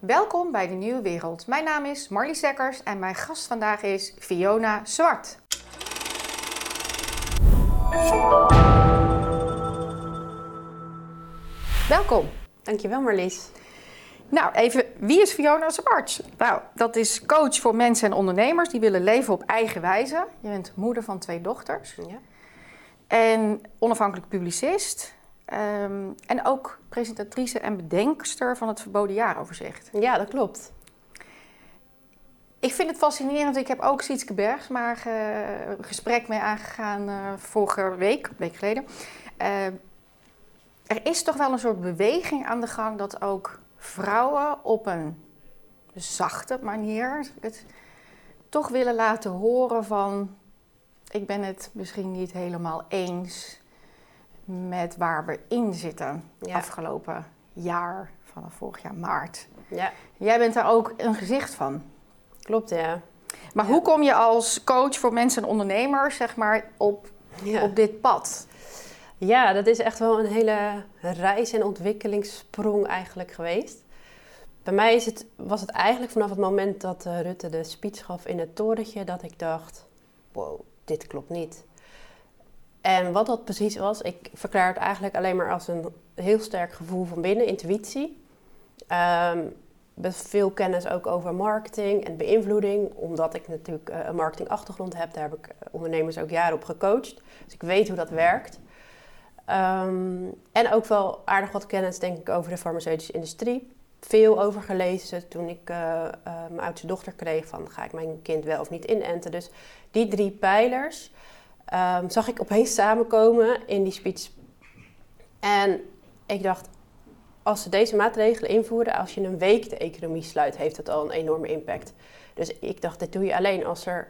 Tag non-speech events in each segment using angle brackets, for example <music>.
Welkom bij de Nieuwe Wereld. Mijn naam is Marlies Dekkers en mijn gast vandaag is Fiona Zwart. Welkom. Dankjewel Marlies. Nou, even, wie is Fiona Zwart? Nou, dat is coach voor mensen en ondernemers die willen leven op eigen wijze. Je bent moeder van twee dochters. Ja. En onafhankelijk publicist. Ehm, en ook presentatrice en bedenkster van het Verboden Jaaroverzicht. ja, dat klopt. Ik vind het fascinerend. Ik heb ook Sietske Bergsma ge- gesprek mee aangegaan eh, vorige week, een week geleden. Eh, er is toch wel een soort beweging aan de gang dat ook vrouwen op een zachte manier het toch willen laten horen van... ik ben het misschien niet helemaal eens met waar we in zitten Ja. afgelopen jaar, vanaf vorig jaar maart. Ja, Jij bent daar ook een gezicht van. klopt ja. Maar Ja. hoe kom je als coach voor mensen en ondernemers zeg maar, op, Ja. op dit pad? ja, dat is echt wel een hele reis- en ontwikkelingssprong eigenlijk geweest. Bij mij is het, was het eigenlijk vanaf het moment dat eh, Rutte de speech gaf in het torentje... dat ik dacht, wow, dit klopt niet. En wat dat precies was, ik verklaar het eigenlijk alleen maar als een heel sterk gevoel van binnen, intuïtie. Best veel kennis ook over marketing en beïnvloeding, omdat ik natuurlijk eh, een marketingachtergrond heb. Daar heb ik eh, ondernemers ook jaren op gecoacht. Dus ik weet hoe dat werkt. Ehm, en ook wel aardig wat kennis, denk ik, over de farmaceutische industrie. Veel over gelezen toen ik eh, mijn oudste dochter kreeg van ga ik mijn kind wel of niet inenten. Dus die drie pijlers ehm, zag ik opeens samenkomen in die speech. En ik dacht, als ze deze maatregelen invoeren, als je een week de economie sluit, heeft dat al een enorme impact. Dus ik dacht, dit doe je alleen als er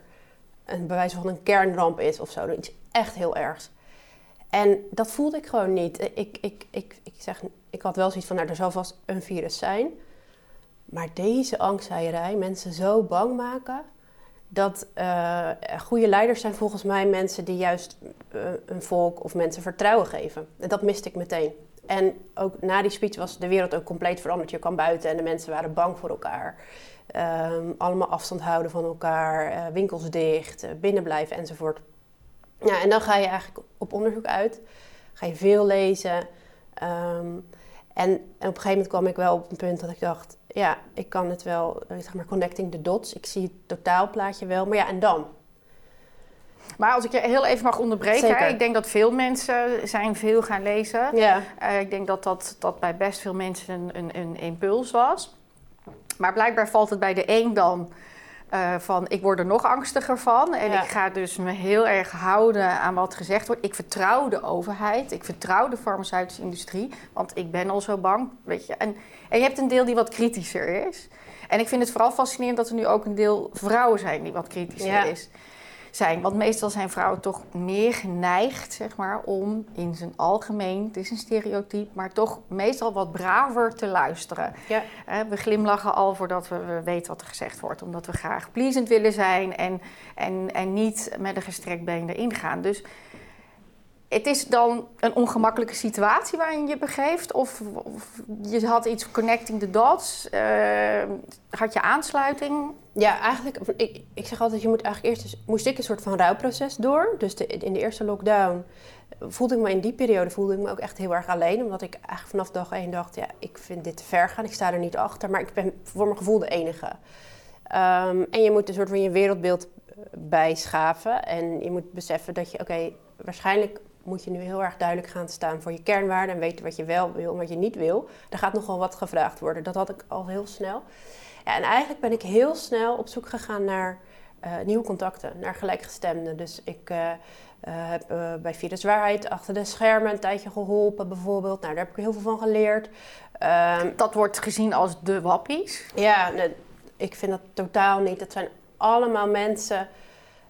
een bewijs van een kernramp is of zo. Iets echt heel ergs. En dat voelde ik gewoon niet. Ik, ik, ik, ik, zeg, ik had wel zoiets van, nou, er zal vast een virus zijn. Maar deze angstzaaierij, mensen zo bang maken... dat eh, goede leiders zijn volgens mij mensen die juist eh, een volk of mensen vertrouwen geven. En dat miste ik meteen. En ook na die speech was de wereld ook compleet veranderd. Je kwam buiten en de mensen waren bang voor elkaar. Ehm, allemaal afstand houden van elkaar, eh, winkels dicht, eh, binnenblijven enzovoort. Ja, en dan ga je eigenlijk op onderzoek uit. Ga je veel lezen. Ehm, en op een gegeven moment kwam ik wel op een punt dat ik dacht... ja, ik kan het wel, eh, zeg maar, connecting the dots. Ik zie het totaalplaatje wel. Maar ja, en dan? Maar als ik je heel even mag onderbreken, hè, ik denk dat veel mensen zijn veel gaan lezen. Ja, Eh, ik denk dat dat, dat bij best veel mensen een, een, een impuls was. Maar blijkbaar valt het bij de een dan eh, van ik word er nog angstiger van. En Ja. ik ga dus me heel erg houden aan wat gezegd wordt. Ik vertrouw de overheid, ik vertrouw de farmaceutische industrie, want ik ben al zo bang. Weet je. En, en je hebt een deel die wat kritischer is. En ik vind het vooral fascinerend dat er nu ook een deel vrouwen zijn die wat kritischer Ja. is. Zijn. Want meestal zijn vrouwen toch meer geneigd, zeg maar, om in zijn algemeen, het is een stereotype, maar toch meestal wat braver te luisteren. ja. We glimlachen al voordat we, we weten wat er gezegd wordt, omdat we graag pleasend willen zijn en, en, en niet met een gestrekt been erin gaan. Dus het is dan een ongemakkelijke situatie waarin je begeeft, of, of je had iets connecting the dots, eh, had je aansluiting? Ja, eigenlijk, ik, ik zeg altijd, je moet eigenlijk eerst, eens- moest ik een soort van rouwproces door. Dus de, in de eerste lockdown voelde ik me in die periode voelde ik me ook echt heel erg alleen. Omdat ik eigenlijk vanaf dag één dacht, ja, ik vind dit te ver gaan. Ik sta er niet achter, maar ik ben voor mijn gevoel de enige. Ehm, en je moet een soort van je wereldbeeld eh, bijschaven. En je moet beseffen dat je, oké, waarschijnlijk moet je nu heel erg duidelijk gaan staan voor je kernwaarden. En weten wat je wel wil en wat je niet wil. Er gaat nogal wat gevraagd worden. Dat had ik al heel snel. Ja, en eigenlijk ben ik heel snel op zoek gegaan naar eh, nieuwe contacten, naar gelijkgestemden. Dus ik eh, eh, heb bij Virus Waarheid achter de schermen een tijdje geholpen, bijvoorbeeld. Nou, daar heb ik heel veel van geleerd. Ehm, Dat wordt gezien als de wappies. ja, nee, ik vind dat totaal niet. Het zijn allemaal mensen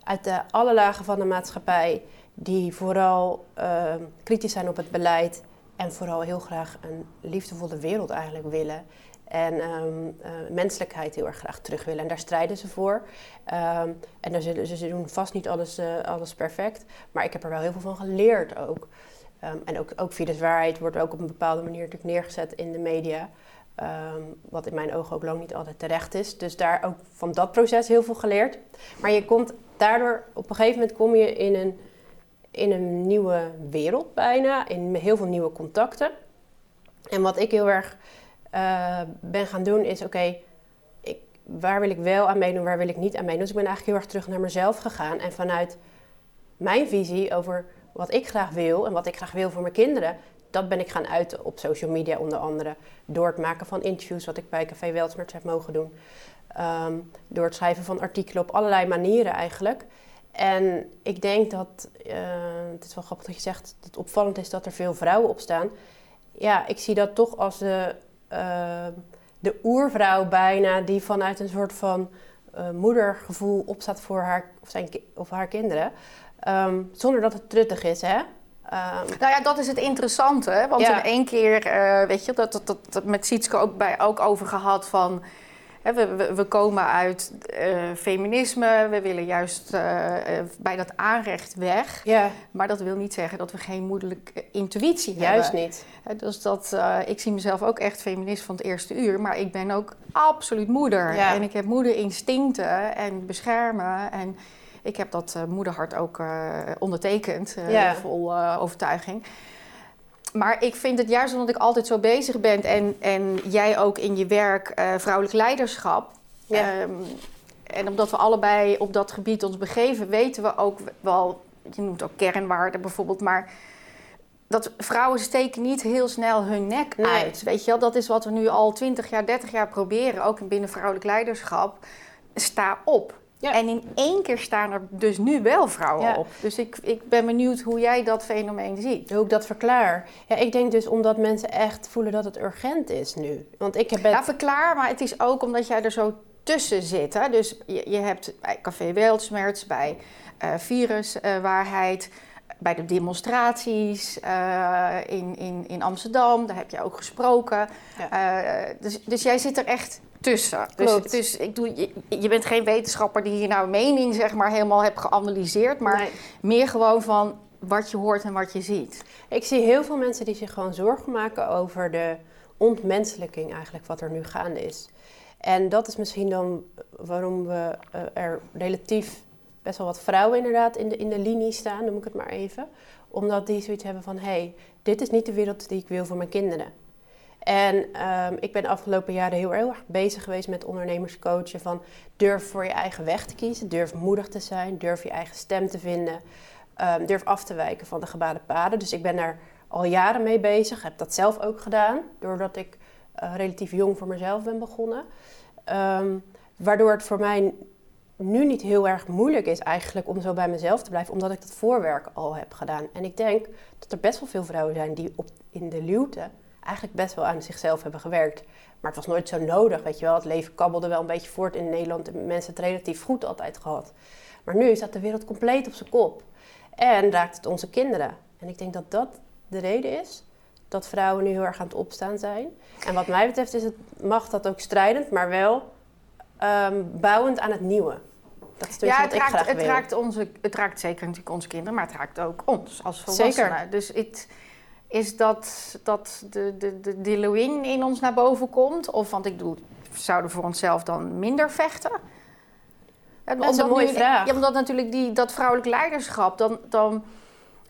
uit de alle lagen van de maatschappij die vooral ehm, kritisch zijn op het beleid en vooral heel graag een liefdevolle wereld eigenlijk willen. En ehm, eh, menselijkheid heel erg graag terug willen. En daar strijden ze voor. Ehm, en daar zullen, ze doen vast niet alles, eh, alles perfect. Maar ik heb er wel heel veel van geleerd ook. Ehm, en ook, ook via de waarheid wordt ook op een bepaalde manier natuurlijk neergezet in de media. Wat in mijn ogen ook lang niet altijd terecht is. Dus daar ook van dat proces heel veel geleerd. Maar je komt daardoor, op een gegeven moment kom je in een, in een nieuwe wereld bijna. In heel veel nieuwe contacten. En wat ik heel erg uh, ben gaan doen is, oké, waar wil ik wel aan meedoen, waar wil ik niet aan meedoen. Dus ik ben eigenlijk heel erg terug naar mezelf gegaan. En vanuit mijn visie over wat ik graag wil en wat ik graag wil voor mijn kinderen, dat ben ik gaan uiten op social media onder andere. Door het maken van interviews, wat ik bij Café Weltsmerts heb mogen doen. Ehm, door het schrijven van artikelen op allerlei manieren eigenlijk. En ik denk dat, uh, het is wel grappig dat je zegt, dat het opvallend is dat er veel vrouwen op staan. Ja, ik zie dat toch als de, uh, de oervrouw bijna, die vanuit een soort van uh, moedergevoel opstaat voor haar, of, zijn, of haar kinderen. Um, zonder dat het truttig is, hè? Um, nou ja, dat is het interessante. Want in één keer, uh, weet je, dat, dat, dat, dat met Sietske ook, bij, ook over gehad van... We, we, komen uit uh, feminisme, we willen juist uh, bij dat aanrecht weg. Ja. Maar dat wil niet zeggen dat we geen moederlijke intuïtie juist hebben. Juist niet. Dus dat, ik zie mezelf ook echt feminist van het eerste uur. Maar ik ben ook absoluut moeder. Ja. En ik heb moederinstincten en beschermen en... Ik heb dat moederhart ook ondertekend, ja. vol overtuiging. Maar ik vind het juist omdat ik altijd zo bezig ben en, en jij ook in je werk vrouwelijk leiderschap. Ja. Um, en omdat we allebei op dat gebied ons begeven, weten we ook wel, je noemt ook kernwaarden bijvoorbeeld, maar dat vrouwen steken niet heel snel hun nek nee. uit. Weet je wel, dat is wat we nu al 20 jaar, 30 jaar proberen, ook binnen vrouwelijk leiderschap. Sta op. Ja. En in één keer staan er dus nu wel vrouwen ja. op. Dus ik, ik ben benieuwd hoe jij dat fenomeen ziet. Hoe ik dat verklaar. Ja, ik denk dus omdat mensen echt voelen dat het urgent is nu. Want ik heb het... Ja, verklaar, maar het is ook omdat jij er zo tussen zit. Hè? Dus je, je hebt bij Café Weltsmerts, bij uh, Viruswaarheid... Uh, bij de demonstraties uh, in, in, in Amsterdam, daar heb je ook gesproken. Ja. Uh, dus, dus jij zit er echt tussen. Dus, dus ik doe, je, je, bent geen wetenschapper die hier nou een mening zeg maar, helemaal hebt geanalyseerd, maar nee. meer gewoon van wat je hoort en wat je ziet. Ik zie heel veel mensen die zich gewoon zorgen maken over de ontmenselijking eigenlijk wat er nu gaande is. En dat is misschien dan waarom we uh, er relatief best wel wat vrouwen inderdaad in de, in de linie staan, noem ik het maar even. Omdat die zoiets hebben van, hé, hey, dit is niet de wereld die ik wil voor mijn kinderen. En um, ik ben de afgelopen jaren heel, erg bezig geweest met ondernemers coachen van durf voor je eigen weg te kiezen, durf moedig te zijn, durf je eigen stem te vinden, um, durf af te wijken van de gebaande paden. Dus ik ben daar al jaren mee bezig, heb dat zelf ook gedaan, doordat ik uh, relatief jong voor mezelf ben begonnen. Um, waardoor het voor mij nu niet heel erg moeilijk is eigenlijk om zo bij mezelf te blijven, omdat ik dat voorwerk al heb gedaan. En ik denk dat er best wel veel vrouwen zijn die op, in de luwte eigenlijk best wel aan zichzelf hebben gewerkt. Maar het was nooit zo nodig, weet je wel. Het leven kabbelde wel een beetje voort in Nederland. En mensen het relatief goed altijd gehad. Maar nu staat de wereld compleet op zijn kop. En raakt het onze kinderen. En ik denk dat dat de reden is dat vrouwen nu heel erg aan het opstaan zijn. En wat mij betreft is het, mag dat ook strijdend, maar wel um, bouwend aan het nieuwe. Dat is dus ja, het, raakt, het, raakt onze, het raakt zeker natuurlijk onze kinderen, maar het raakt ook ons als volwassenen. Zeker. Dus het, is dat, dat de, de, de, de Leeuwin in ons naar boven komt? Of, want ik bedoel, zouden voor onszelf dan minder vechten? Dat is een mooie vraag. Ja, omdat natuurlijk die, dat vrouwelijk leiderschap, dan, dan...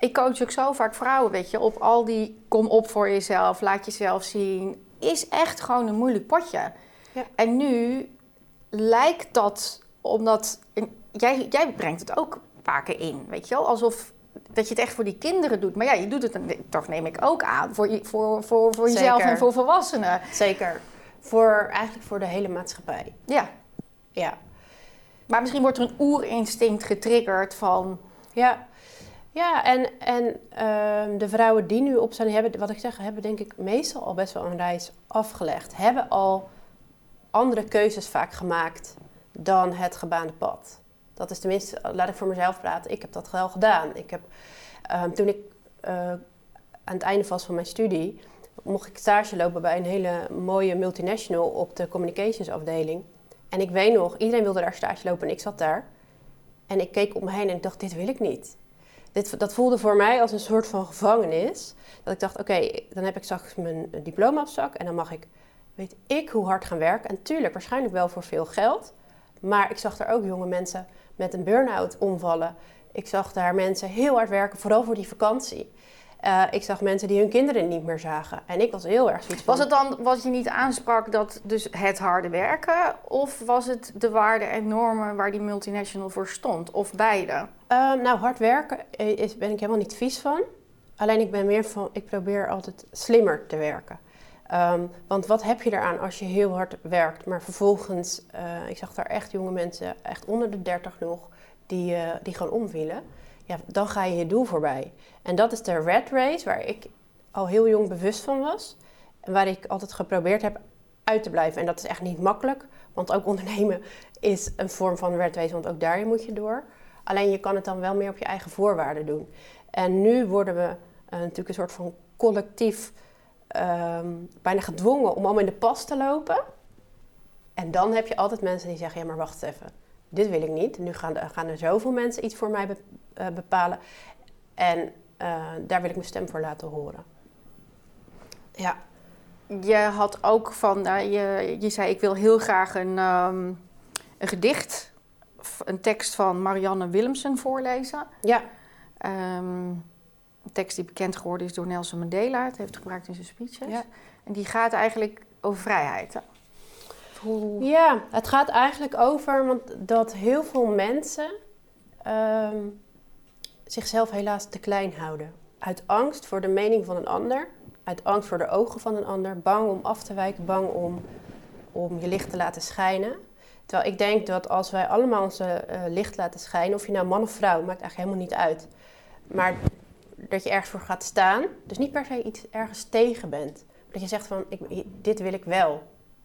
Ik coach ook zo vaak vrouwen, weet je, op al die kom op voor jezelf, laat jezelf zien, is echt gewoon een moeilijk potje. Ja. En nu lijkt dat, omdat... Jij, jij brengt het ook vaker in, weet je wel, alsof dat je het echt voor die kinderen doet. Maar ja, je doet het toch, neem ik ook aan, voor, voor, voor, voor jezelf en voor volwassenen. Zeker. Voor, eigenlijk voor de hele maatschappij. Ja. Ja. Maar misschien wordt er een oerinstinct getriggerd van... Ja, ja en, en uh, de vrouwen die nu op zijn, hebben, wat ik zeg, hebben denk ik meestal al best wel een reis afgelegd. Hebben al andere keuzes vaak gemaakt dan het gebaande pad. Dat is tenminste, laat ik voor mezelf praten, ik heb dat wel gedaan. Ik heb, um, toen ik uh, aan het einde was van mijn studie, mocht ik stage lopen bij een hele mooie multinational op de communications afdeling. En ik weet nog, iedereen wilde daar stage lopen en ik zat daar. En ik keek om me heen en ik dacht, dit wil ik niet. Dit, dat voelde voor mij als een soort van gevangenis. Dat ik dacht, oké, dan heb ik straks mijn diploma op zak en dan mag ik weet ik hoe hard gaan werken. En tuurlijk, waarschijnlijk wel voor veel geld. Maar ik zag er ook jonge mensen met een burn-out omvallen. Ik zag daar mensen heel hard werken, vooral voor die vakantie. Uh, ik zag mensen die hun kinderen niet meer zagen. En ik was heel erg zoiets van... Was het dan wat je niet aansprak, dat dus het harde werken? Of was het de waarden en normen waar die multinational voor stond? Of beide? Uh, nou, hard werken is, ben ik helemaal niet vies van. Alleen ik ben meer van, ik probeer altijd slimmer te werken. Um, want wat heb je eraan als je heel hard werkt, maar vervolgens, uh, ik zag daar echt jonge mensen, echt onder de 30 nog, die, uh, die gewoon omvielen. Ja, dan ga je je doel voorbij. En dat is de red race, waar ik al heel jong bewust van was. En waar ik altijd geprobeerd heb uit te blijven. En dat is echt niet makkelijk, want ook ondernemen <laughs> is een vorm van red race, want ook daarin moet je door. Alleen je kan het dan wel meer op je eigen voorwaarden doen. En nu worden we uh, natuurlijk een soort van collectief um, bijna gedwongen om allemaal in de pas te lopen. En dan heb je altijd mensen die zeggen: ja, maar wacht even, dit wil ik niet. Nu gaan, gaan er zoveel mensen iets voor mij be uh, bepalen. En uh, daar wil ik mijn stem voor laten horen. Ja. Je had ook van, uh, je, je zei: ik wil heel graag een, um, een gedicht, een tekst van Marianne Willemsen voorlezen. Ja. Um, een tekst die bekend geworden is door Nelson Mandela. Het heeft gebruikt in zijn speeches. Ja. En die gaat eigenlijk over vrijheid. Hè? Hoe... Ja, het gaat eigenlijk over want dat heel veel mensen um, zichzelf helaas te klein houden. Uit angst voor de mening van een ander, uit angst voor de ogen van een ander, bang om af te wijken, bang om, om je licht te laten schijnen. Terwijl ik denk dat als wij allemaal onze uh, licht laten schijnen, of je nou man of vrouw, maakt eigenlijk helemaal niet uit. Maar dat je ergens voor gaat staan. Dus niet per se iets ergens tegen bent. Dat je zegt van, ik, dit wil ik wel.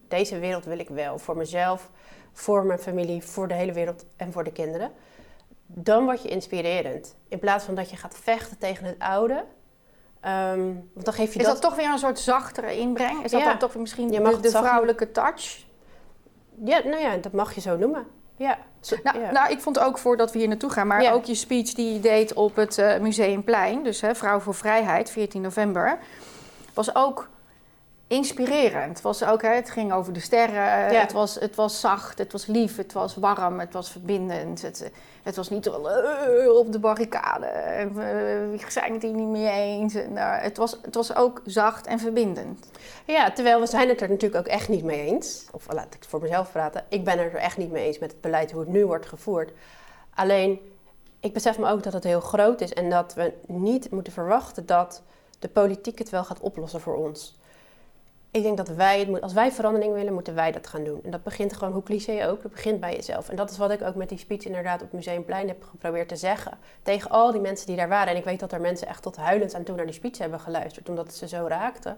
Deze wereld wil ik wel. Voor mezelf, voor mijn familie, voor de hele wereld en voor de kinderen. Dan word je inspirerend. In plaats van dat je gaat vechten tegen het oude. Um, want dan geef je is dat... toch weer een soort zachtere inbreng? Is dat Ja. dan toch misschien de, de vrouwelijke touch? Ja, nou ja, dat mag je zo noemen. Ja. Zo- Nou, ja. nou, ik vond ook voordat we hier naartoe gaan, maar Ja. ook je speech die je deed op het eh, Museumplein, dus hè, Vrouw voor Vrijheid, 14 november, was ook inspirerend. Was ook, hè, het ging over de sterren, Ja. het, was, het was zacht, het was lief, het was warm, het was verbindend. Het, het was niet uh, op de barricade, en, uh, we zijn het hier niet mee eens. En, uh, het, was, het was ook zacht en verbindend. Ja, terwijl we zijn het er natuurlijk ook echt niet mee eens. Of laat ik voor mezelf praten. Ik ben er echt niet mee eens met het beleid hoe het nu wordt gevoerd. Alleen, ik besef me ook dat het heel groot is en dat we niet moeten verwachten dat de politiek het wel gaat oplossen voor ons. Ik denk dat wij, het moet, als wij verandering willen, moeten wij dat gaan doen. En dat begint gewoon, hoe cliché ook, dat begint bij jezelf. En dat is wat ik ook met die speech inderdaad op Museumplein heb geprobeerd te zeggen. Tegen al die mensen die daar waren. En ik weet dat er mensen echt tot huilend aan toe naar die speech hebben geluisterd, omdat het ze zo raakte.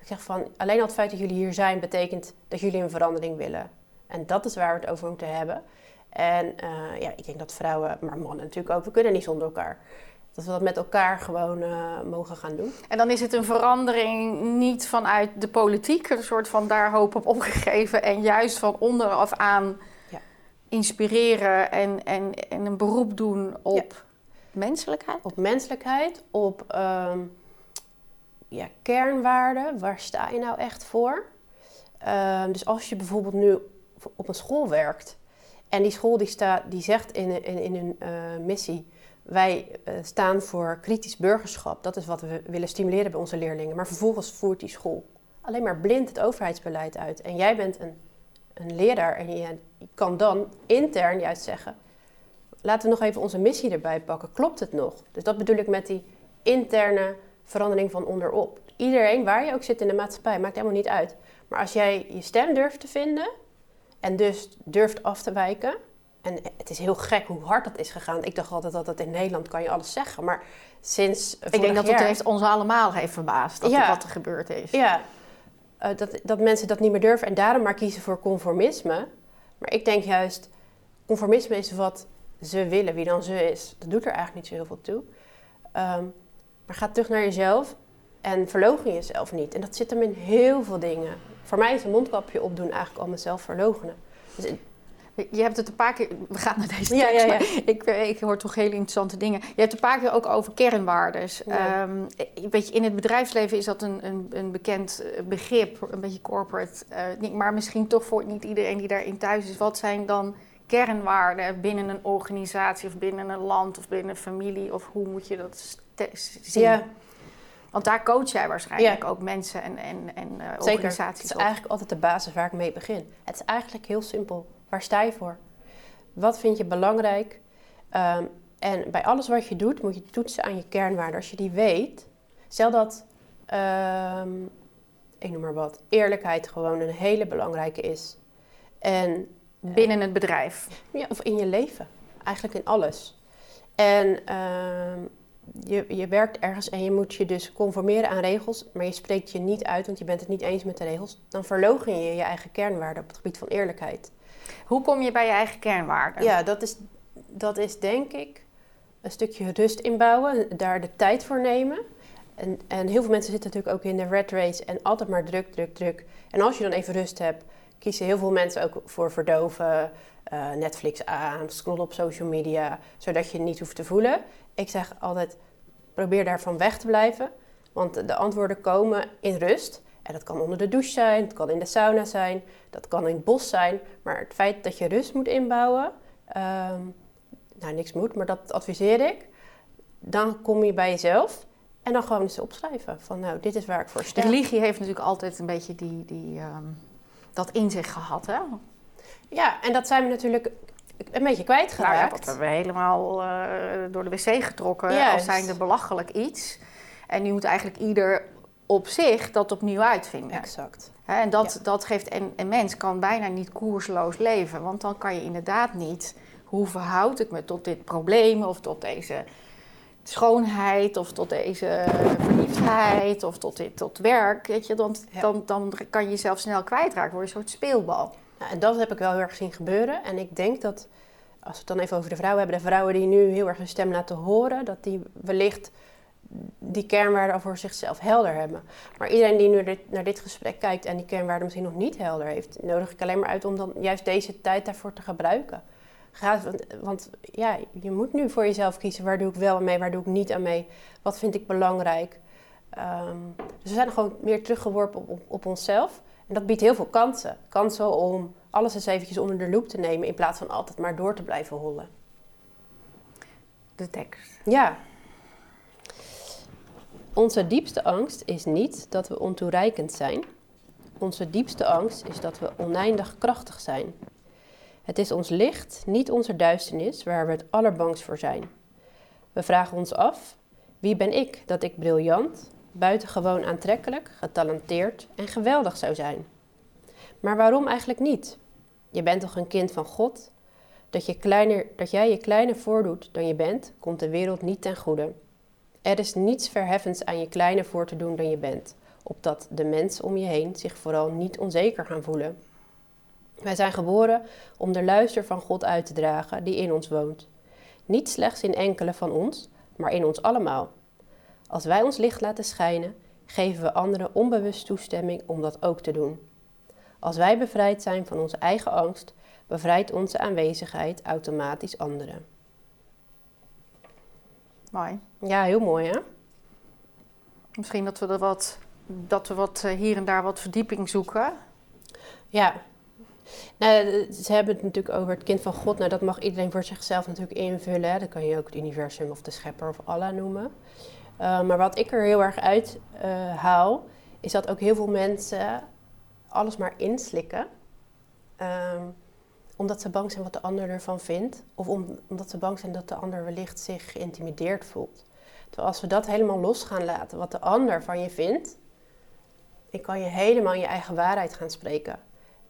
Ik zeg van, alleen al het feit dat jullie hier zijn, betekent dat jullie een verandering willen. En dat is waar we het over moeten hebben. En uh, ja, ik denk dat vrouwen, maar mannen natuurlijk ook, we kunnen niet zonder elkaar. Dat we dat met elkaar gewoon uh, mogen gaan doen. En dan is het een verandering niet vanuit de politiek, een soort van daar hoop op opgegeven. En juist van onderaf aan Ja. inspireren en, en, en een beroep doen op menselijkheid. Op menselijkheid, op ehm, ja, kernwaarden. Waar sta je nou echt voor? Ehm, dus als je bijvoorbeeld nu op een school werkt en die school die, staat, die zegt in, in, in hun uh, missie: wij uh, staan voor kritisch burgerschap. Dat is wat we willen stimuleren bij onze leerlingen. Maar vervolgens voert die school alleen maar blind het overheidsbeleid uit. En jij bent een, een leraar en je kan dan intern juist zeggen: laten we nog even onze missie erbij pakken. Klopt het nog? Dus dat bedoel ik met die interne verandering van onderop. Iedereen, waar je ook zit in de maatschappij, maakt helemaal niet uit. Maar als jij je stem durft te vinden en dus durft af te wijken. En het is heel gek hoe hard dat is gegaan. Ik dacht altijd dat het in Nederland kan je alles zeggen. Maar sinds Ik denk dat jaar, het heeft ons allemaal heeft verbaasd dat Ja. wat er gebeurd is. Ja, uh, dat, dat mensen dat niet meer durven en daarom maar kiezen voor conformisme. Maar ik denk juist, conformisme is wat ze willen, wie dan ze is. Dat doet er eigenlijk niet zo heel veel toe. Um, maar ga terug naar jezelf en verloochen jezelf niet. En dat zit hem in heel veel dingen. Voor mij is een mondkapje opdoen eigenlijk al mezelf verloochenen. Dus Je hebt het een paar keer... We gaan naar deze Ja, tekst, ja, ja. maar ik, eh, ik hoor toch hele interessante dingen. Je hebt een paar keer ook over kernwaardes. Ja. Ehm, weet je, in het bedrijfsleven is dat een, een, een bekend eh, begrip, een beetje corporate. eh, ding, maar misschien toch voor niet iedereen die daarin thuis is. Wat zijn dan kernwaarden binnen een organisatie of binnen een land of binnen een familie? Of hoe moet je dat zien? Ja. Want daar coach jij waarschijnlijk ook mensen en, en, en eh, Zeker. Het organisaties is op. eigenlijk altijd de basis waar ik mee begin. Het is eigenlijk heel simpel. Waar sta je voor? Wat vind je belangrijk? Ehm, en bij alles wat je doet, moet je toetsen aan je kernwaarden. Als je die weet, stel dat, ehm, ik noem maar wat, eerlijkheid gewoon een hele belangrijke is. En Binnen het bedrijf. ja, of in je leven. Eigenlijk in alles. En ehm, je, je werkt ergens en je moet je dus conformeren aan regels, maar je spreekt je niet uit, want je bent het niet eens met de regels. Dan verlogen je je eigen kernwaarden op het gebied van eerlijkheid. Hoe kom je bij je eigen kernwaarden? Ja, dat is, dat is denk ik een stukje rust inbouwen, daar de tijd voor nemen. En, en heel veel mensen zitten natuurlijk ook in de red race en altijd maar druk, druk, druk. En als je dan even rust hebt, kiezen heel veel mensen ook voor verdoven, eh, Netflix aan, scrollen op social media, zodat je het niet hoeft te voelen. Ik zeg altijd, probeer daarvan weg te blijven, want de antwoorden komen in rust. En dat kan onder de douche zijn, het kan in de sauna zijn, dat kan in het bos zijn. Maar het feit dat je rust moet inbouwen, ehm, nou niks moet, maar dat adviseer ik. Dan kom je bij jezelf en dan gewoon eens opschrijven van nou, dit is waar ik voor sta. religie heeft natuurlijk altijd een beetje die, die, ehm, dat in zich gehad, hè? Ja, en dat zijn we natuurlijk een beetje Nou ja, kwijtgeraakt. dat hebben we helemaal eh, door de wc getrokken als Juist. zijnde belachelijk iets. En nu moet eigenlijk ieder op zich dat opnieuw uitvinden. Exact. En dat, dat geeft, en een mens kan bijna niet koersloos leven. Want dan kan je inderdaad niet, hoe verhoud ik me tot dit probleem of tot deze schoonheid of tot deze verliefdheid of tot dit tot werk. Weet je, dan, Ja. dan, dan kan je jezelf snel kwijtraken, word je een soort speelbal. Nou, en dat heb ik wel heel erg zien gebeuren. En ik denk dat, als we het dan even over de vrouwen hebben, de vrouwen die nu heel erg hun stem laten horen, dat die wellicht die kernwaarden al voor zichzelf helder hebben. Maar iedereen die nu dit- naar dit gesprek kijkt en die kernwaarden misschien nog niet helder heeft, nodig ik alleen maar uit om dan juist deze tijd daarvoor te gebruiken. Ga, want, want ja, je moet nu voor jezelf kiezen waar doe ik wel aan mee, waar doe ik niet aan mee, wat vind ik belangrijk. Ehm, dus we zijn gewoon meer teruggeworpen op, op, op onszelf. En dat biedt heel veel kansen. Kansen om alles eens eventjes onder de loep te nemen in plaats van altijd maar door te blijven hollen. De tekst. Ja. Onze diepste angst is niet dat we ontoereikend zijn. Onze diepste angst is dat we oneindig krachtig zijn. Het is ons licht, niet onze duisternis, waar we het allerbangst voor zijn. We vragen ons af: wie ben ik dat ik briljant, buitengewoon aantrekkelijk, getalenteerd en geweldig zou zijn? Maar waarom eigenlijk niet? Je bent toch een kind van God? Dat, je kleiner, dat jij je kleiner voordoet dan je bent, komt de wereld niet ten goede. Er is niets verheffends aan je kleiner voor te doen dan je bent, opdat de mensen om je heen zich vooral niet onzeker gaan voelen. Wij zijn geboren om de luister van God uit te dragen die in ons woont. Niet slechts in enkele van ons, maar in ons allemaal. Als wij ons licht laten schijnen, geven we anderen onbewust toestemming om dat ook te doen. Als wij bevrijd zijn van onze eigen angst, bevrijdt onze aanwezigheid automatisch anderen. Mooi. Ja, heel mooi hè? Misschien dat we, er wat, dat we wat, eh, hier en daar wat verdieping zoeken. Ja. Nou, eh, ze hebben het natuurlijk over het kind van God. Nou, dat mag iedereen voor zichzelf natuurlijk invullen. Hè. Dat kan je ook het universum of de schepper of Allah noemen. Uh, maar wat ik er heel erg uit uh, haal, is dat ook heel veel mensen alles maar inslikken. Um, omdat ze bang zijn wat de ander ervan vindt. Of om, omdat ze bang zijn dat de ander wellicht zich geïntimideerd voelt. Terwijl als we dat helemaal los gaan laten, wat de ander van je vindt, dan kan je helemaal je eigen waarheid gaan spreken.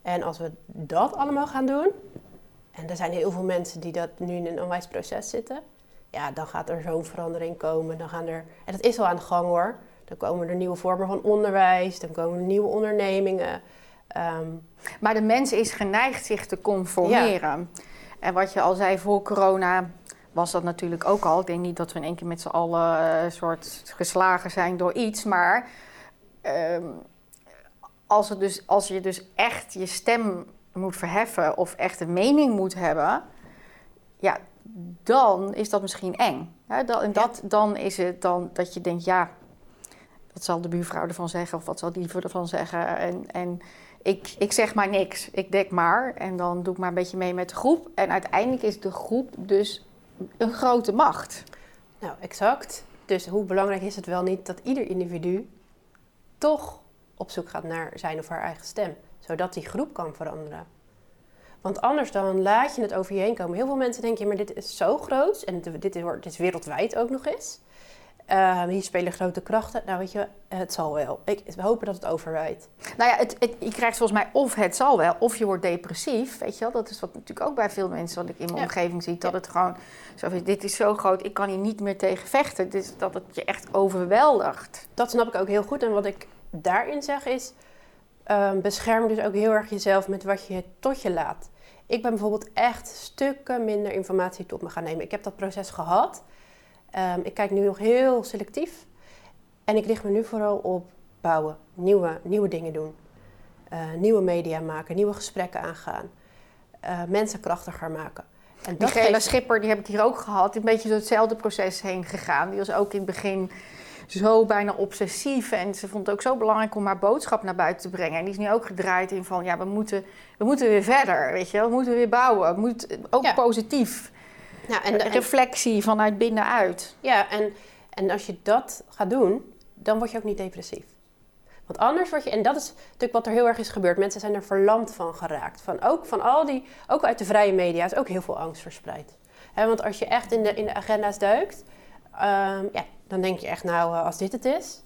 En als we dat allemaal gaan doen, en er zijn heel veel mensen die dat nu in een onwijs proces zitten, ja, dan gaat er zo'n verandering komen. Dan gaan er, en dat is al aan de gang hoor. Dan komen er nieuwe vormen van onderwijs, dan komen er nieuwe ondernemingen. Um, maar de mens is geneigd zich te conformeren. Ja. En wat je al zei voor corona, was dat natuurlijk ook al. Ik denk niet dat we in één keer met z'n allen uh, soort geslagen zijn door iets, maar um, als, het dus, als je dus echt je stem moet verheffen of echt een mening moet hebben, ja, dan is dat misschien eng. Dan, en dat, dan is het dan dat je denkt, ja, wat zal de buurvrouw ervan zeggen of wat zal die ervan zeggen? En, en ik, ik zeg maar niks, ik dek maar en dan doe ik maar een beetje mee met de groep. En uiteindelijk is de groep dus een grote macht. Nou, exact. Dus hoe belangrijk is het wel niet dat ieder individu toch op zoek gaat naar zijn of haar eigen stem, zodat die groep kan veranderen. Want anders dan laat je het over je heen komen. Heel veel mensen denken, maar dit is zo groot en dit dit is wereldwijd ook nog eens. Uh, hier spelen grote krachten. Nou, weet je, het zal wel. Ik, we hopen dat het overwijdt. Nou ja, het, het, je krijgt volgens mij of het zal wel, of je wordt depressief. Weet je wel, dat is wat natuurlijk ook bij veel mensen wat ik in mijn omgeving zie. Dat het gewoon zo is, dit is zo groot, ik kan hier niet meer tegen vechten. Dus dat het je echt overweldigt. Dat snap ik ook heel goed. En wat ik daarin zeg is, um, bescherm dus ook heel erg jezelf met wat je tot je laat. Ik ben bijvoorbeeld echt stukken minder informatie tot me gaan nemen. Ik heb dat proces gehad. Um, ik kijk nu nog heel selectief. En ik richt me nu vooral op bouwen, nieuwe, nieuwe dingen doen. Uh, nieuwe media maken, nieuwe gesprekken aangaan. Uh, mensen krachtiger maken. En die gele schipper, die heb ik hier ook gehad. Een beetje door hetzelfde proces heen gegaan. Die was ook in het begin zo bijna obsessief. En ze vond het ook zo belangrijk om haar boodschap naar buiten te brengen. En die is nu ook gedraaid in van, ja, we moeten, we moeten weer verder, weet je We moeten weer bouwen. We moeten, ook positief. Ja, en, reflectie vanuit binnenuit. Ja, en, en als je dat gaat doen, dan word je ook niet depressief. Want anders word je, en dat is natuurlijk wat er heel erg is gebeurd. Mensen zijn er verlamd van geraakt. Van ook van al die, ook uit de vrije media is ook heel veel angst verspreid. want als je echt in de, in de agenda's duikt, ehm, ja, dan denk je echt, nou, eh, als dit het is,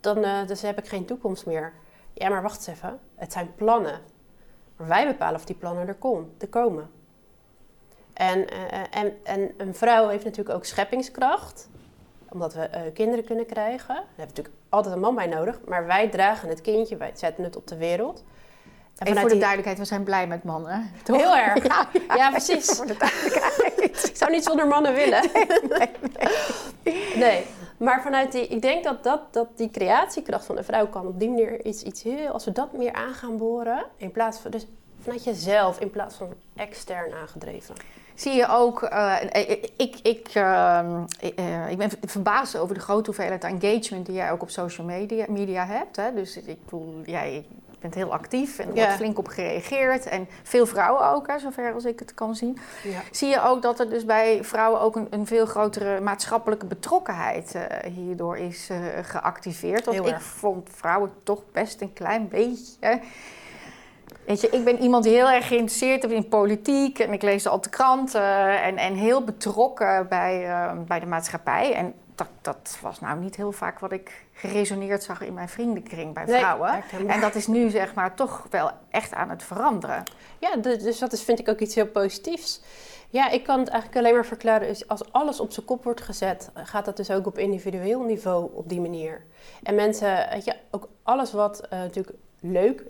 dan uh, dus heb ik geen toekomst meer. Ja, maar wacht eens even. Het zijn plannen. Maar wij bepalen of die plannen er, kom, er komen. En, uh, en, en een vrouw heeft natuurlijk ook scheppingskracht omdat we uh, kinderen kunnen krijgen. Daar hebben we natuurlijk altijd een man bij nodig. Maar wij dragen het kindje, wij zetten het op de wereld. En, voor de die... duidelijkheid, we zijn blij met mannen. Toch? Heel erg. <laughs> Ja, ja, precies. Voor de duidelijkheid. Ik <laughs> zou niet zonder mannen willen. <laughs> Nee, nee, nee. Maar vanuit die, ik denk dat, dat, dat die creatiekracht van de vrouw kan op die manier iets, iets heel, als we dat meer aan gaan boren, in plaats van, dus vanuit jezelf, in plaats van extern aangedreven zie je ook, uh, ik, ik, uh, ik ben verbaasd over de grote hoeveelheid engagement die jij ook op social media, media hebt. Hè? Dus ik bedoel, jij bent heel actief en er wordt flink op gereageerd. En veel vrouwen ook, hè, zover als ik het kan zien. Ja. Zie je ook dat er dus bij vrouwen ook een, een veel grotere maatschappelijke betrokkenheid uh, hierdoor is geactiveerd. Want ik vond vrouwen toch best een klein beetje Weet je, ik ben iemand die heel erg geïnteresseerd is in politiek en ik lees al de kranten en, en heel betrokken bij, uh, bij de maatschappij. En dat, dat was nou niet heel vaak wat ik geresoneerd zag in mijn vriendenkring bij vrouwen. en dat is nu zeg maar toch wel echt aan het veranderen. Ja, dus dat is, vind ik ook iets heel positiefs. Ja, ik kan het eigenlijk alleen maar verklaren. Als alles op zijn kop wordt gezet, gaat dat dus ook op individueel niveau op die manier. En mensen, weet je, ook alles wat uh, natuurlijk leuk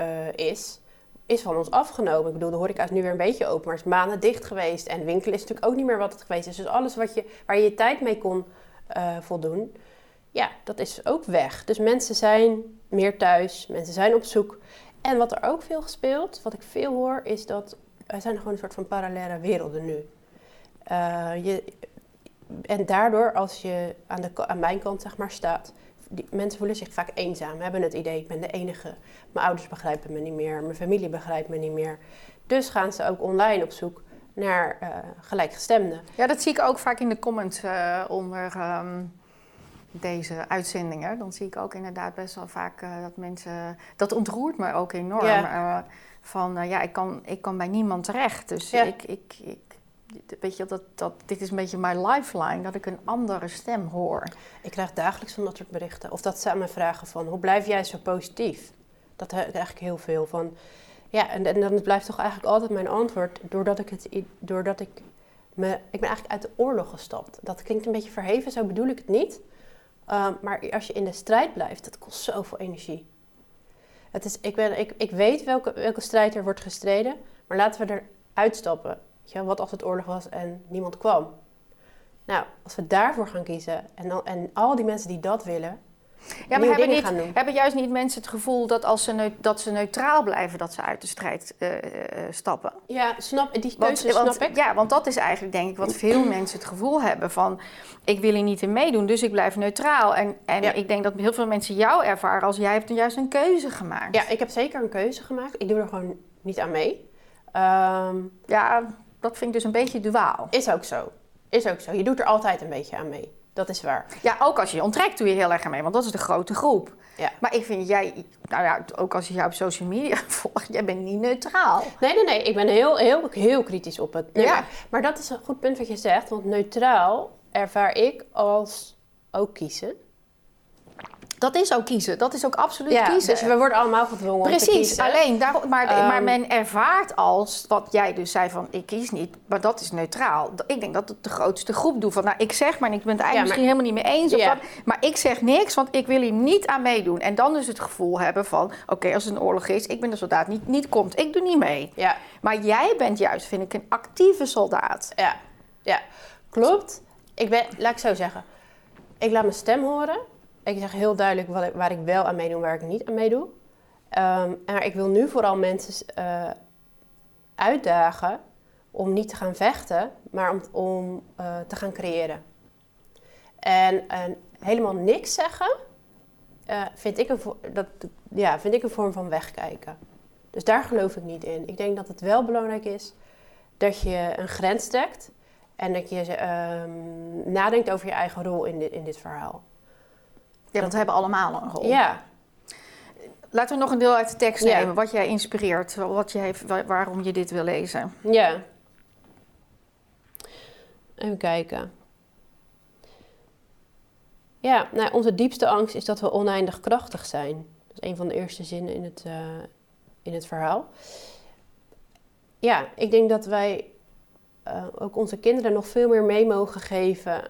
uh, is, is van ons afgenomen. Ik bedoel, de horeca is nu weer een beetje open, maar is maanden dicht geweest. En winkelen is natuurlijk ook niet meer wat het geweest is. Dus alles wat je, waar je je tijd mee kon uh, voldoen, ja, dat is ook weg. Dus mensen zijn meer thuis, mensen zijn op zoek. En wat er ook veel gespeeld, wat ik veel hoor, is dat er zijn gewoon een soort van parallele werelden nu. Uh, je, en daardoor, als je aan, de, aan mijn kant zeg maar staat, die, mensen voelen zich vaak eenzaam, hebben het idee, ik ben de enige. Mijn ouders begrijpen me niet meer, mijn familie begrijpt me niet meer. Dus gaan ze ook online op zoek naar uh, gelijkgestemden. Ja, dat zie ik ook vaak in de comments uh, onder um, deze uitzendingen. Dan zie ik ook inderdaad best wel vaak uh, dat mensen... Dat ontroert me ook enorm. Ja. van, ja, ik kan, ik kan bij niemand terecht. Dus ja. ik, ik, ik weet je, dat, dat, dit is een beetje mijn lifeline, dat ik een andere stem hoor. Ik krijg dagelijks van dat soort berichten. Of dat ze aan me vragen van, hoe blijf jij zo positief? Dat heb ik eigenlijk heel veel van. Ja, en, dan blijft toch eigenlijk altijd mijn antwoord, doordat ik het, doordat ik me, ik ben eigenlijk uit de oorlog gestapt. Dat klinkt een beetje verheven, zo bedoel ik het niet. Um, maar als je in de strijd blijft, dat kost zoveel energie. Het is, ik, ben, ik, ik weet welke, welke strijd er wordt gestreden, maar laten we eruit stappen. Ja, wat als het oorlog was en niemand kwam? Nou, als we daarvoor gaan kiezen en, en al die mensen die dat willen, Ja, maar hebben, niet, gaan doen. hebben juist niet mensen het gevoel dat als ze, dat ze neutraal blijven, dat ze uit de strijd eh, eh, stappen? Ja, snap, die keuze want- snap ik. Ja, want dat is eigenlijk denk ik wat veel mensen het gevoel hebben van... ik wil hier niet in meedoen, dus ik blijf neutraal. En, en Ja. ik denk dat heel veel mensen jou ervaren als jij hebt dan juist een keuze gemaakt. Ja, ik heb zeker een keuze gemaakt. Ik doe er gewoon niet aan mee. Ehm, Ja, dat vind ik dus een beetje duaal. is ook zo. Is ook zo. Je doet er altijd een beetje aan mee. Dat is waar. Ja, ook als je je onttrekt doe je heel erg aan mee, want dat is de grote groep. Ja. Maar ik vind jij, nou ja, ook als je jou op social media <laughs> volgt, jij bent niet neutraal. Nee, nee, nee. Ik ben heel, heel, heel kritisch op het. Nee, Ja. maar, maar dat is een goed punt wat je zegt. Want neutraal ervaar ik als ook kiezen. Dat is ook kiezen, dat is ook absoluut Ja, kiezen. dus we worden allemaal gedwongen om te Precies, kiezen. alleen daarom, maar, Ehm, maar men ervaart als wat jij dus zei van ik kies niet, maar dat is neutraal. Ik denk dat het de grootste groep doet van nou ik zeg maar ik ben het eigenlijk Ja, misschien helemaal niet mee eens, of wat, maar ik zeg niks, want ik wil hier niet aan meedoen. En dan dus het gevoel hebben van oké als het een oorlog is, ik ben de soldaat niet, niet komt, ik doe niet mee. Ja, Maar jij bent juist, vind ik, een actieve soldaat. ja, ja. Klopt. Ik ben, laat ik zo zeggen. Ik laat mijn stem horen. Ik zeg heel duidelijk wat waar ik wel aan meedoe en waar ik niet aan meedoe. Ehm, maar ik wil nu vooral mensen eh, uitdagen om niet te gaan vechten, maar om, om eh, te gaan creëren. En, en helemaal niks zeggen, eh, vind, ik een, dat, ja, vind ik een vorm van wegkijken. Dus daar geloof ik niet in. Ik denk dat het wel belangrijk is dat je een grens trekt en dat je ehm, nadenkt over je eigen rol in in dit verhaal. Ja, want we hebben allemaal een rol. Ja, Laten we nog een deel uit de tekst Ja. nemen, wat jij inspireert, wat jij, wa- waarom je dit wil lezen. ja. Even kijken. Ja, nou, onze diepste angst is dat we oneindig krachtig zijn. Dat is een van de eerste zinnen in het, eh, in het verhaal. Ja, ik denk dat wij eh, ook onze kinderen nog veel meer mee mogen geven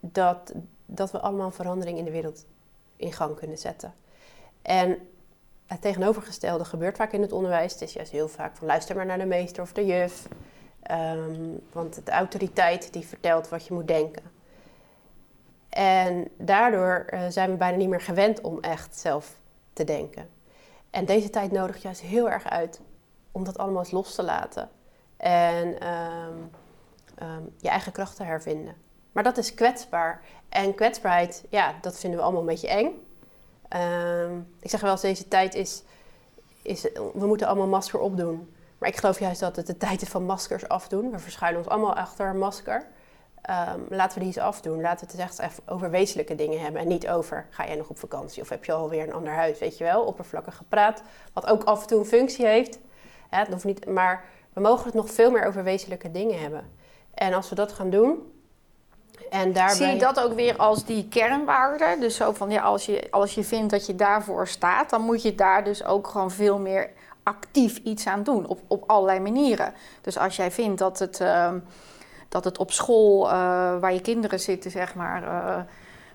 dat, dat we allemaal verandering in de wereld in gang kunnen zetten. En het tegenovergestelde gebeurt vaak in het onderwijs. Het is juist heel vaak van luister maar naar de meester of de juf. Ehm, want de autoriteit die vertelt wat je moet denken. En daardoor eh, zijn we bijna niet meer gewend om echt zelf te denken. En deze tijd nodigt juist heel erg uit om dat allemaal eens los te laten. En ehm, ehm, je eigen kracht te hervinden. Maar dat is kwetsbaar. En kwetsbaarheid, ja, dat vinden we allemaal een beetje eng. Ehm, ik zeg wel deze tijd is, is... We moeten allemaal masker opdoen. Maar ik geloof juist dat het de tijd is van maskers afdoen. We verschuilen ons allemaal achter een masker. Ehm, laten we die eens afdoen. Laten we het echt over wezenlijke dingen hebben. En niet over, ga jij nog op vakantie? Of heb je alweer een ander huis? Weet je wel, oppervlakkig gepraat. Wat ook af en toe een functie heeft. Het hoeft niet, maar we mogen het nog veel meer over wezenlijke dingen hebben. En als we dat gaan doen... En daarbij... Zie je dat ook weer als die kernwaarde? Dus zo van, ja, als je, als je vindt dat je daarvoor staat, dan moet je daar dus ook gewoon veel meer actief iets aan doen. Op, op allerlei manieren. Dus als jij vindt dat het, ehm, dat het op school, eh, waar je kinderen zitten, zeg maar, eh,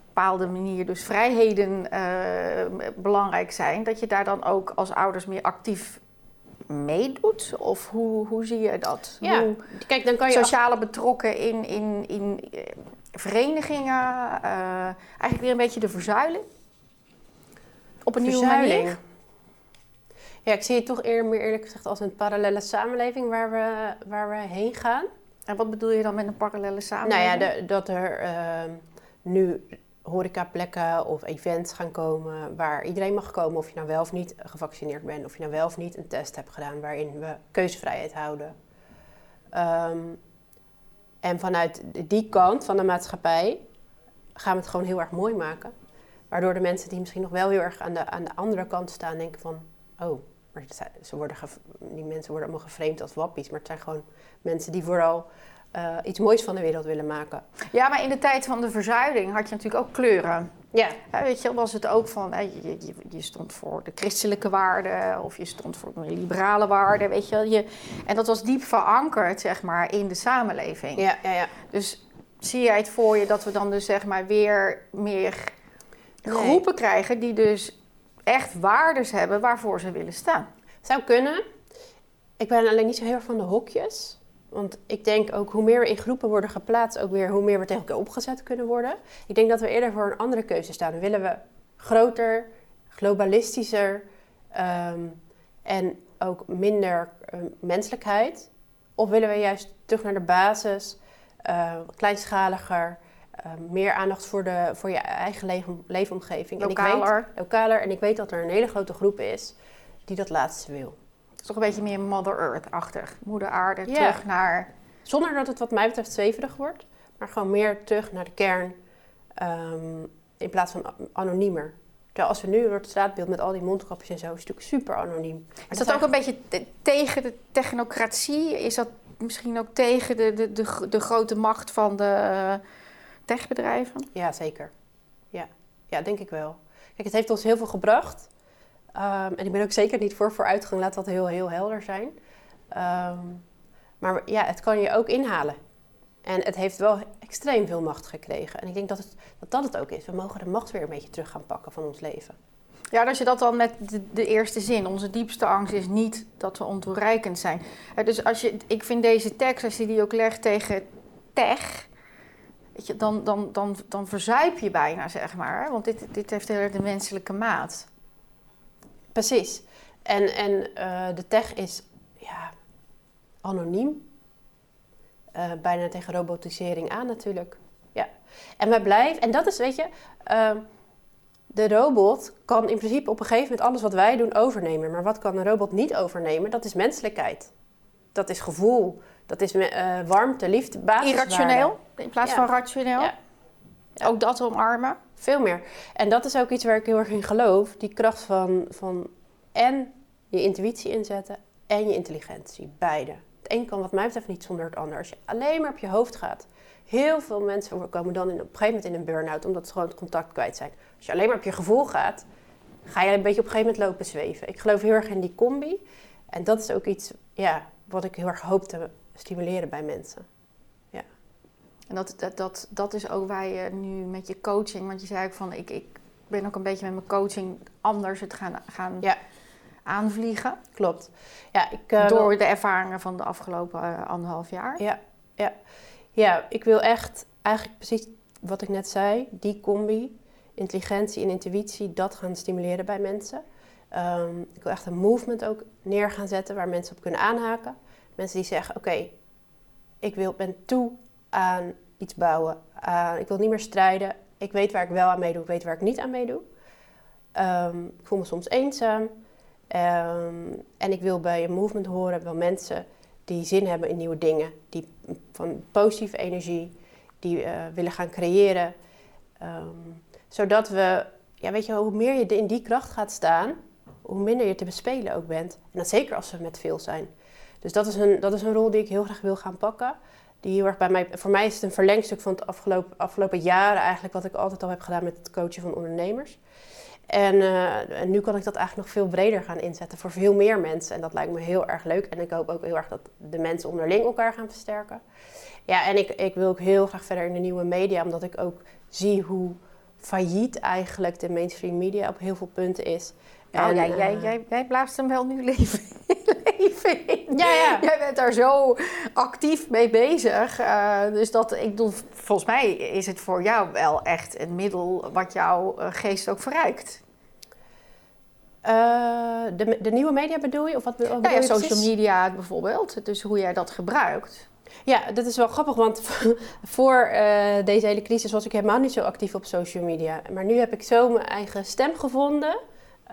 bepaalde manier, dus vrijheden eh, belangrijk zijn, dat je daar dan ook als ouders meer actief meedoet? Of hoe, hoe zie je dat? Ja, Hoe, kijk, dan kan je... sociale betrokken in, in, in verenigingen. eh, eigenlijk weer een beetje de verzuiling. Op een nieuwe manier. Ja, ik zie het toch eer, meer eerlijk gezegd als een parallele samenleving waar we, waar we heen gaan. En wat bedoel je dan met een parallele Nou samenleving? ja, de- dat er ehm, nu horecaplekken of events gaan komen waar iedereen mag komen of je nou wel of niet gevaccineerd bent, of je nou wel of niet een test hebt gedaan waarin we keuzevrijheid houden. Ehm, en vanuit die kant van de maatschappij gaan we het gewoon heel erg mooi maken. Waardoor de mensen die misschien nog wel heel erg aan de, aan de andere kant staan denken van... Oh, ze worden die mensen worden allemaal geframed als wappies. Maar het zijn gewoon mensen die vooral eh, iets moois van de wereld willen maken. Ja, maar in de tijd van de verzuiling had je natuurlijk ook kleuren. Ja, Ja, weet je, was het ook van, je, je, je stond voor de christelijke waarden of je stond voor de liberale waarden, weet je wel. Je, en dat was diep verankerd, zeg maar, in de samenleving. ja, ja. ja. Dus zie jij het voor je dat we dan dus, zeg maar, weer meer Nee. groepen krijgen die dus echt waardes hebben waarvoor ze willen staan? Zou kunnen. Ik ben alleen niet zo heel erg van de hokjes. Want ik denk ook hoe meer we in groepen worden geplaatst, ook weer hoe meer we tegen elkaar opgezet kunnen worden. Ik denk dat we eerder voor een andere keuze staan. Willen we groter, globalistischer ehm, en ook minder ehm, menselijkheid? Of willen we juist terug naar de basis, uh, kleinschaliger, ehm, meer aandacht voor, de, voor je eigen leefomgeving? Lokaler. En ik weet, lokaler. En ik weet dat er een hele grote groep is die dat laatste wil. Het is toch een beetje meer Mother Earth-achtig. Moeder aarde, terug naar... Zonder dat het wat mij betreft zweverig wordt. Maar gewoon meer terug naar de kern. in plaats van anoniemer. Terwijl als we nu door het straatbeeld met al die mondkapjes en zo, is het natuurlijk super anoniem. is dat, ook een beetje tegen de technocratie? Is dat misschien ook tegen de, de, de, de grote macht van de uh, techbedrijven? Ja, zeker. Ja. ja, denk ik wel. Kijk, het heeft ons heel veel gebracht. Um, en ik ben ook zeker niet voor vooruitgang, laat dat heel, heel helder zijn. Um, maar ja, het kan je ook inhalen. En het heeft wel extreem veel macht gekregen. En ik denk dat, het, dat dat het ook is. We mogen de macht weer een beetje terug gaan pakken van ons leven. Ja, als je dat dan met de, eerste zin. Onze diepste angst is niet dat we ontoereikend zijn. Dus als je, ik vind deze tekst, als je die ook legt tegen tech, weet je, dan, dan, dan, dan verzuip je bijna, zeg maar. Want dit, dit heeft heel erg de menselijke maat. Precies. En, en uh, de tech is ja, anoniem. Uh, bijna tegen robotisering aan natuurlijk. Ja. En wij blijven, en dat is, weet je, uh, de robot kan in principe op een gegeven moment alles wat wij doen overnemen. Maar wat kan een robot niet overnemen? Dat is menselijkheid. Dat is gevoel. Dat is uh, warmte, liefde, basiswaarde. Irrationeel in plaats van rationeel. Ja. Ook dat omarmen. Veel meer. En dat is ook iets waar ik heel erg in geloof. Die kracht van, van en je intuïtie inzetten en je intelligentie. Beide. Het een kan wat mij betreft niet zonder het ander. Als je alleen maar op je hoofd gaat. Heel veel mensen komen dan in, op een gegeven moment in een burn-out omdat ze gewoon het contact kwijt zijn. Als je alleen maar op je gevoel gaat, ga je een beetje op een gegeven moment lopen zweven. Ik geloof heel erg in die combi. En dat is ook iets ja, wat ik heel erg hoop te stimuleren bij mensen. En dat, dat, dat, dat is ook waar je nu met je coaching, want je zei ook van ik, ik ben ook een beetje met mijn coaching anders het gaan, gaan ja. aanvliegen. Klopt. Ja, ik, uh, Door de ervaringen van de afgelopen uh, anderhalf jaar. Ja, ja. ja, ik wil echt eigenlijk precies wat ik net zei, die combi intelligentie en intuïtie, dat gaan stimuleren bij mensen. Um, ik wil echt een movement ook neer gaan zetten waar mensen op kunnen aanhaken. Mensen die zeggen, oké, ik wil, ben toe aan iets bouwen. ik wil niet meer strijden. Ik weet waar ik wel aan meedoe, ik weet waar ik niet aan meedoe. Um, ik voel me soms eenzaam. Um, en ik wil bij een movement horen wel mensen die zin hebben in nieuwe dingen. Die van positieve energie, die uh, willen gaan creëren. Um, zodat we, ja, weet je, hoe meer je in die kracht gaat staan, hoe minder je te bespelen ook bent. En dat zeker als we met veel zijn. Dus dat is een, dat is een rol die ik heel graag wil gaan pakken. Die heel erg bij mij, voor mij is het een verlengstuk van het afgelopen, afgelopen jaren eigenlijk, wat ik altijd al heb gedaan met het coachen van ondernemers. En, uh, en, nu kan ik dat eigenlijk nog veel breder gaan inzetten voor veel meer mensen. En dat lijkt me heel erg leuk. En ik hoop ook heel erg dat de mensen onderling elkaar gaan versterken. Ja, en ik, ik wil ook heel graag verder in de nieuwe media, omdat ik ook zie hoe failliet eigenlijk de mainstream media op heel veel punten is. Nou, en, jij, jij, eh, jij, jij blaast hem wel nu <laughs> leven, leven in. Ja, ja. Jij bent daar zo actief mee bezig. Uh, dus dat, ik bedoel, volgens mij is het voor jou wel echt een middel wat jouw eh, geest ook verrijkt. Uh, de, de nieuwe media bedoel je? Of wat, wat ja, ja, social media bijvoorbeeld. Dus hoe jij dat gebruikt. Ja, dat is wel grappig, want <laughs> voor uh, deze hele crisis was ik helemaal niet zo actief op social media. Maar nu heb ik zo mijn eigen stem gevonden.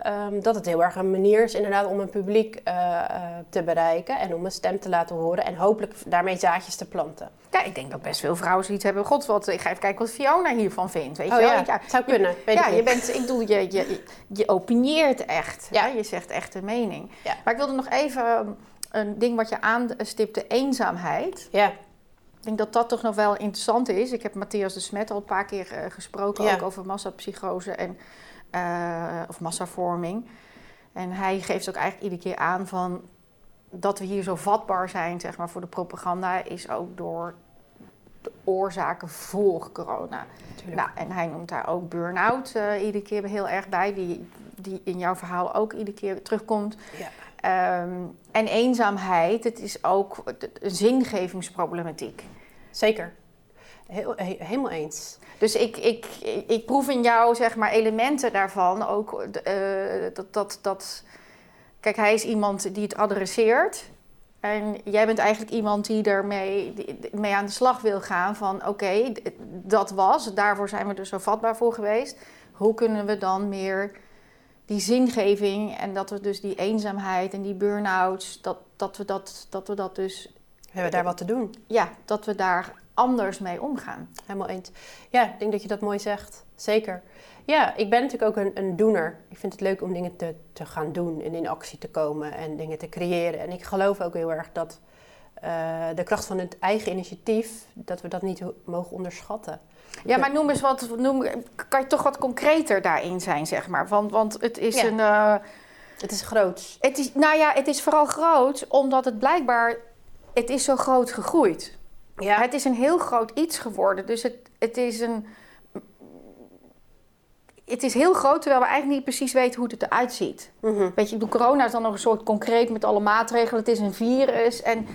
Um, dat het heel erg een manier is inderdaad om een publiek uh, uh, te bereiken en om een stem te laten horen en hopelijk daarmee zaadjes te planten. Ja, ik denk dat best veel vrouwen zoiets hebben. God, wat, ik ga even kijken wat Fiona hiervan vindt. Weet oh, je wel? Ja, ja, zou kunnen. Je, ja, je bent, ik bedoel, je, je, je opinieert echt. Ja. Je zegt echt de mening. Ja. Maar ik wilde nog even een ding wat je aanstipte, eenzaamheid. Ja. Ik denk dat dat toch nog wel interessant is. Ik heb Matthias de Smet al een paar keer uh, gesproken, ja. ook over massapsychose en, uh, of massavorming. En hij geeft ook eigenlijk iedere keer aan van dat we hier zo vatbaar zijn zeg maar, voor de propaganda, is ook door de oorzaken voor corona. Nou, en hij noemt daar ook burn-out uh, iedere keer heel erg bij, die, die in jouw verhaal ook iedere keer terugkomt. Ja. Ehm, en eenzaamheid, het is ook een zingevingsproblematiek. Zeker. Heel, helemaal eens. Dus ik, ik, ik, proef in jou zeg maar elementen daarvan ook uh, dat, dat, dat. Kijk, hij is iemand die het adresseert. En jij bent eigenlijk iemand die ermee mee aan de slag wil gaan van oké, dat was, daarvoor zijn we er zo vatbaar voor geweest. Hoe kunnen we dan meer die zingeving en dat we dus die eenzaamheid en die burn-outs, dat, dat, we dat, dat we dat dus... We hebben daar wat te doen. Ja, dat we daar anders mee omgaan. Helemaal eens. Ja, ik denk dat je dat mooi zegt. Zeker. Ja, ik ben natuurlijk ook een, een doener. Ik vind het leuk om dingen te, te gaan doen en in actie te komen en dingen te creëren. En ik geloof ook heel erg dat uh, de kracht van het eigen initiatief, dat we dat niet mogen onderschatten. Ja, maar noem eens wat, noem, kan je toch wat concreter daarin zijn, zeg maar? Want, want het is een. Uh, het is groot. Het is, nou ja, het is vooral groot omdat het blijkbaar. Het is zo groot gegroeid. Ja. Het is een heel groot iets geworden. Dus het, het is een. Het is heel groot, terwijl we eigenlijk niet precies weten hoe het eruit ziet. Mm Weet je, corona is dan nog een soort concreet met alle maatregelen. Het is een virus. En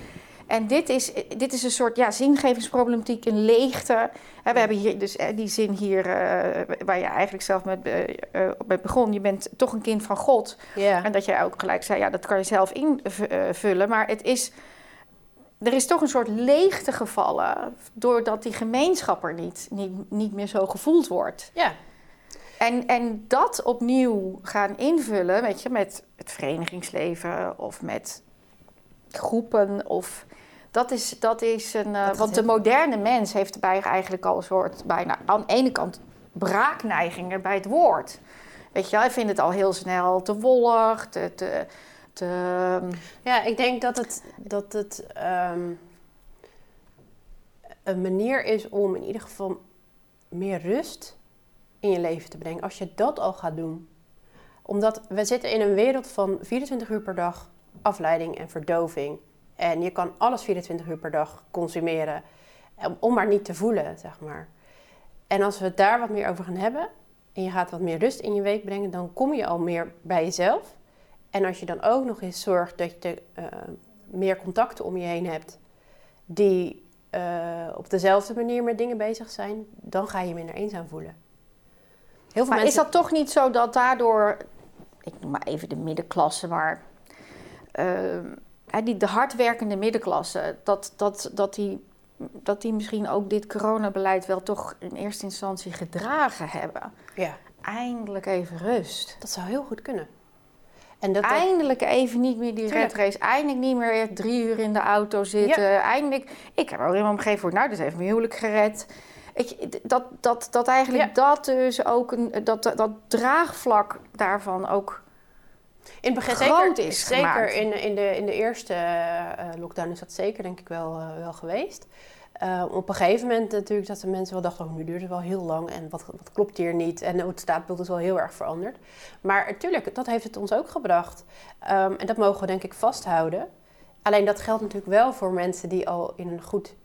en dit is, dit is een soort ja, zingevingsproblematiek, een leegte. We hebben hier dus eh, die zin hier, uh, waar je eigenlijk zelf met, uh, met begon. Je bent toch een kind van God. Yeah. En dat jij ook gelijk zei, ja, dat kan je zelf invullen. Maar het is, er is toch een soort leegte gevallen... doordat die gemeenschap er niet, niet, niet meer zo gevoeld wordt. Ja. En, en dat opnieuw gaan invullen, weet je, met het verenigingsleven of met groepen of dat is, dat is een. Uh, want de moderne mens heeft bij eigenlijk al een soort bijna aan de ene kant braakneigingen bij het woord. Weet je, hij vindt het al heel snel te wollig, te. te, te ja, ik denk dat het, dat het um, een manier is om in ieder geval meer rust in je leven te brengen. Als je dat al gaat doen. Omdat we zitten in een wereld van 24 uur per dag afleiding en verdoving. En je kan alles 24 uur per dag consumeren. Om maar niet te voelen, zeg maar. En als we het daar wat meer over gaan hebben. En je gaat wat meer rust in je week brengen. Dan kom je al meer bij jezelf. En als je dan ook nog eens zorgt dat je uh, meer contacten om je heen hebt. Die uh, op dezelfde manier met dingen bezig zijn. Dan ga je je minder eenzaam voelen. Heel veel maar mensen... is dat toch niet zo dat daardoor... Ik noem maar even de middenklasse, maar... Uh, die, de hardwerkende middenklasse, dat, dat, dat, die, dat die misschien ook dit coronabeleid wel toch in eerste instantie gedragen hebben. Ja. Eindelijk even rust. Dat zou heel goed kunnen. En dat Eindelijk even niet meer die red race. Eindelijk niet meer drie uur in de auto zitten. Eindelijk. Ik heb ook iemand gegeven voor, nou, dus even mijn huwelijk gered. Ik, dat, dat, dat eigenlijk dat dus ook een, dat, dat draagvlak daarvan ook in het begin zeker, is zeker in, in, de, in de eerste uh, lockdown is dat zeker denk ik wel, uh, wel geweest. Uh, op een gegeven moment natuurlijk dat de mensen wel dachten, oh, nu duurt het wel heel lang en wat, wat klopt hier niet? En het staatbeeld is wel heel erg veranderd. Maar natuurlijk, dat heeft het ons ook gebracht. Um, en dat mogen we denk ik vasthouden. Alleen dat geldt natuurlijk wel voor mensen die al in een goed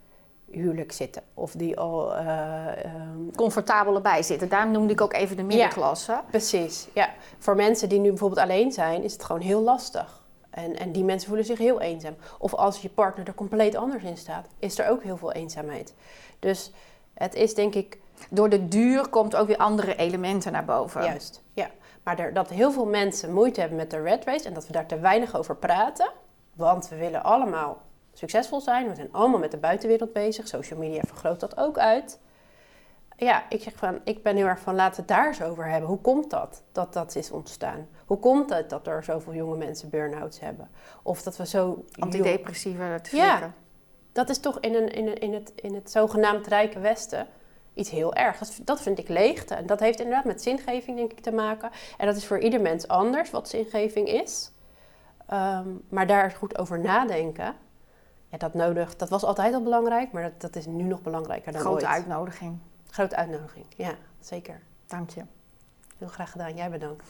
huwelijk zitten. Of die al... Uh, um... Comfortabel erbij zitten. Daarom noemde ik ook even de middenklasse. Ja, precies, ja. Voor mensen die nu bijvoorbeeld alleen zijn, is het gewoon heel lastig. En, en die mensen voelen zich heel eenzaam. Of als je partner er compleet anders in staat, is er ook heel veel eenzaamheid. Dus het is denk ik... Door de duur komt ook weer andere elementen naar boven. Juist, ja. Maar er, dat heel veel mensen moeite hebben met de red race en dat we daar te weinig over praten. Want we willen allemaal succesvol zijn. We zijn allemaal met de buitenwereld bezig. Social media vergroot dat ook uit. Ja, ik zeg van, ik ben heel erg van, laten we het daar eens over hebben. Hoe komt dat, dat dat is ontstaan? Hoe komt het dat er zoveel jonge mensen burn-outs hebben? Of dat we zo... Antidepressiva te Ja, dat is toch in, een, in, een, in, het, in het zogenaamd rijke Westen iets heel erg. Dat, dat vind ik leegte. En dat heeft inderdaad met zingeving, denk ik, te maken. En dat is voor ieder mens anders, wat zingeving is. Ehm, maar daar goed over nadenken ja, dat nodig, dat was altijd al belangrijk, maar dat, dat is nu nog belangrijker dan Grote uitnodiging. Grote uitnodiging, ja, zeker. Dank je. Heel graag gedaan. Jij bedankt.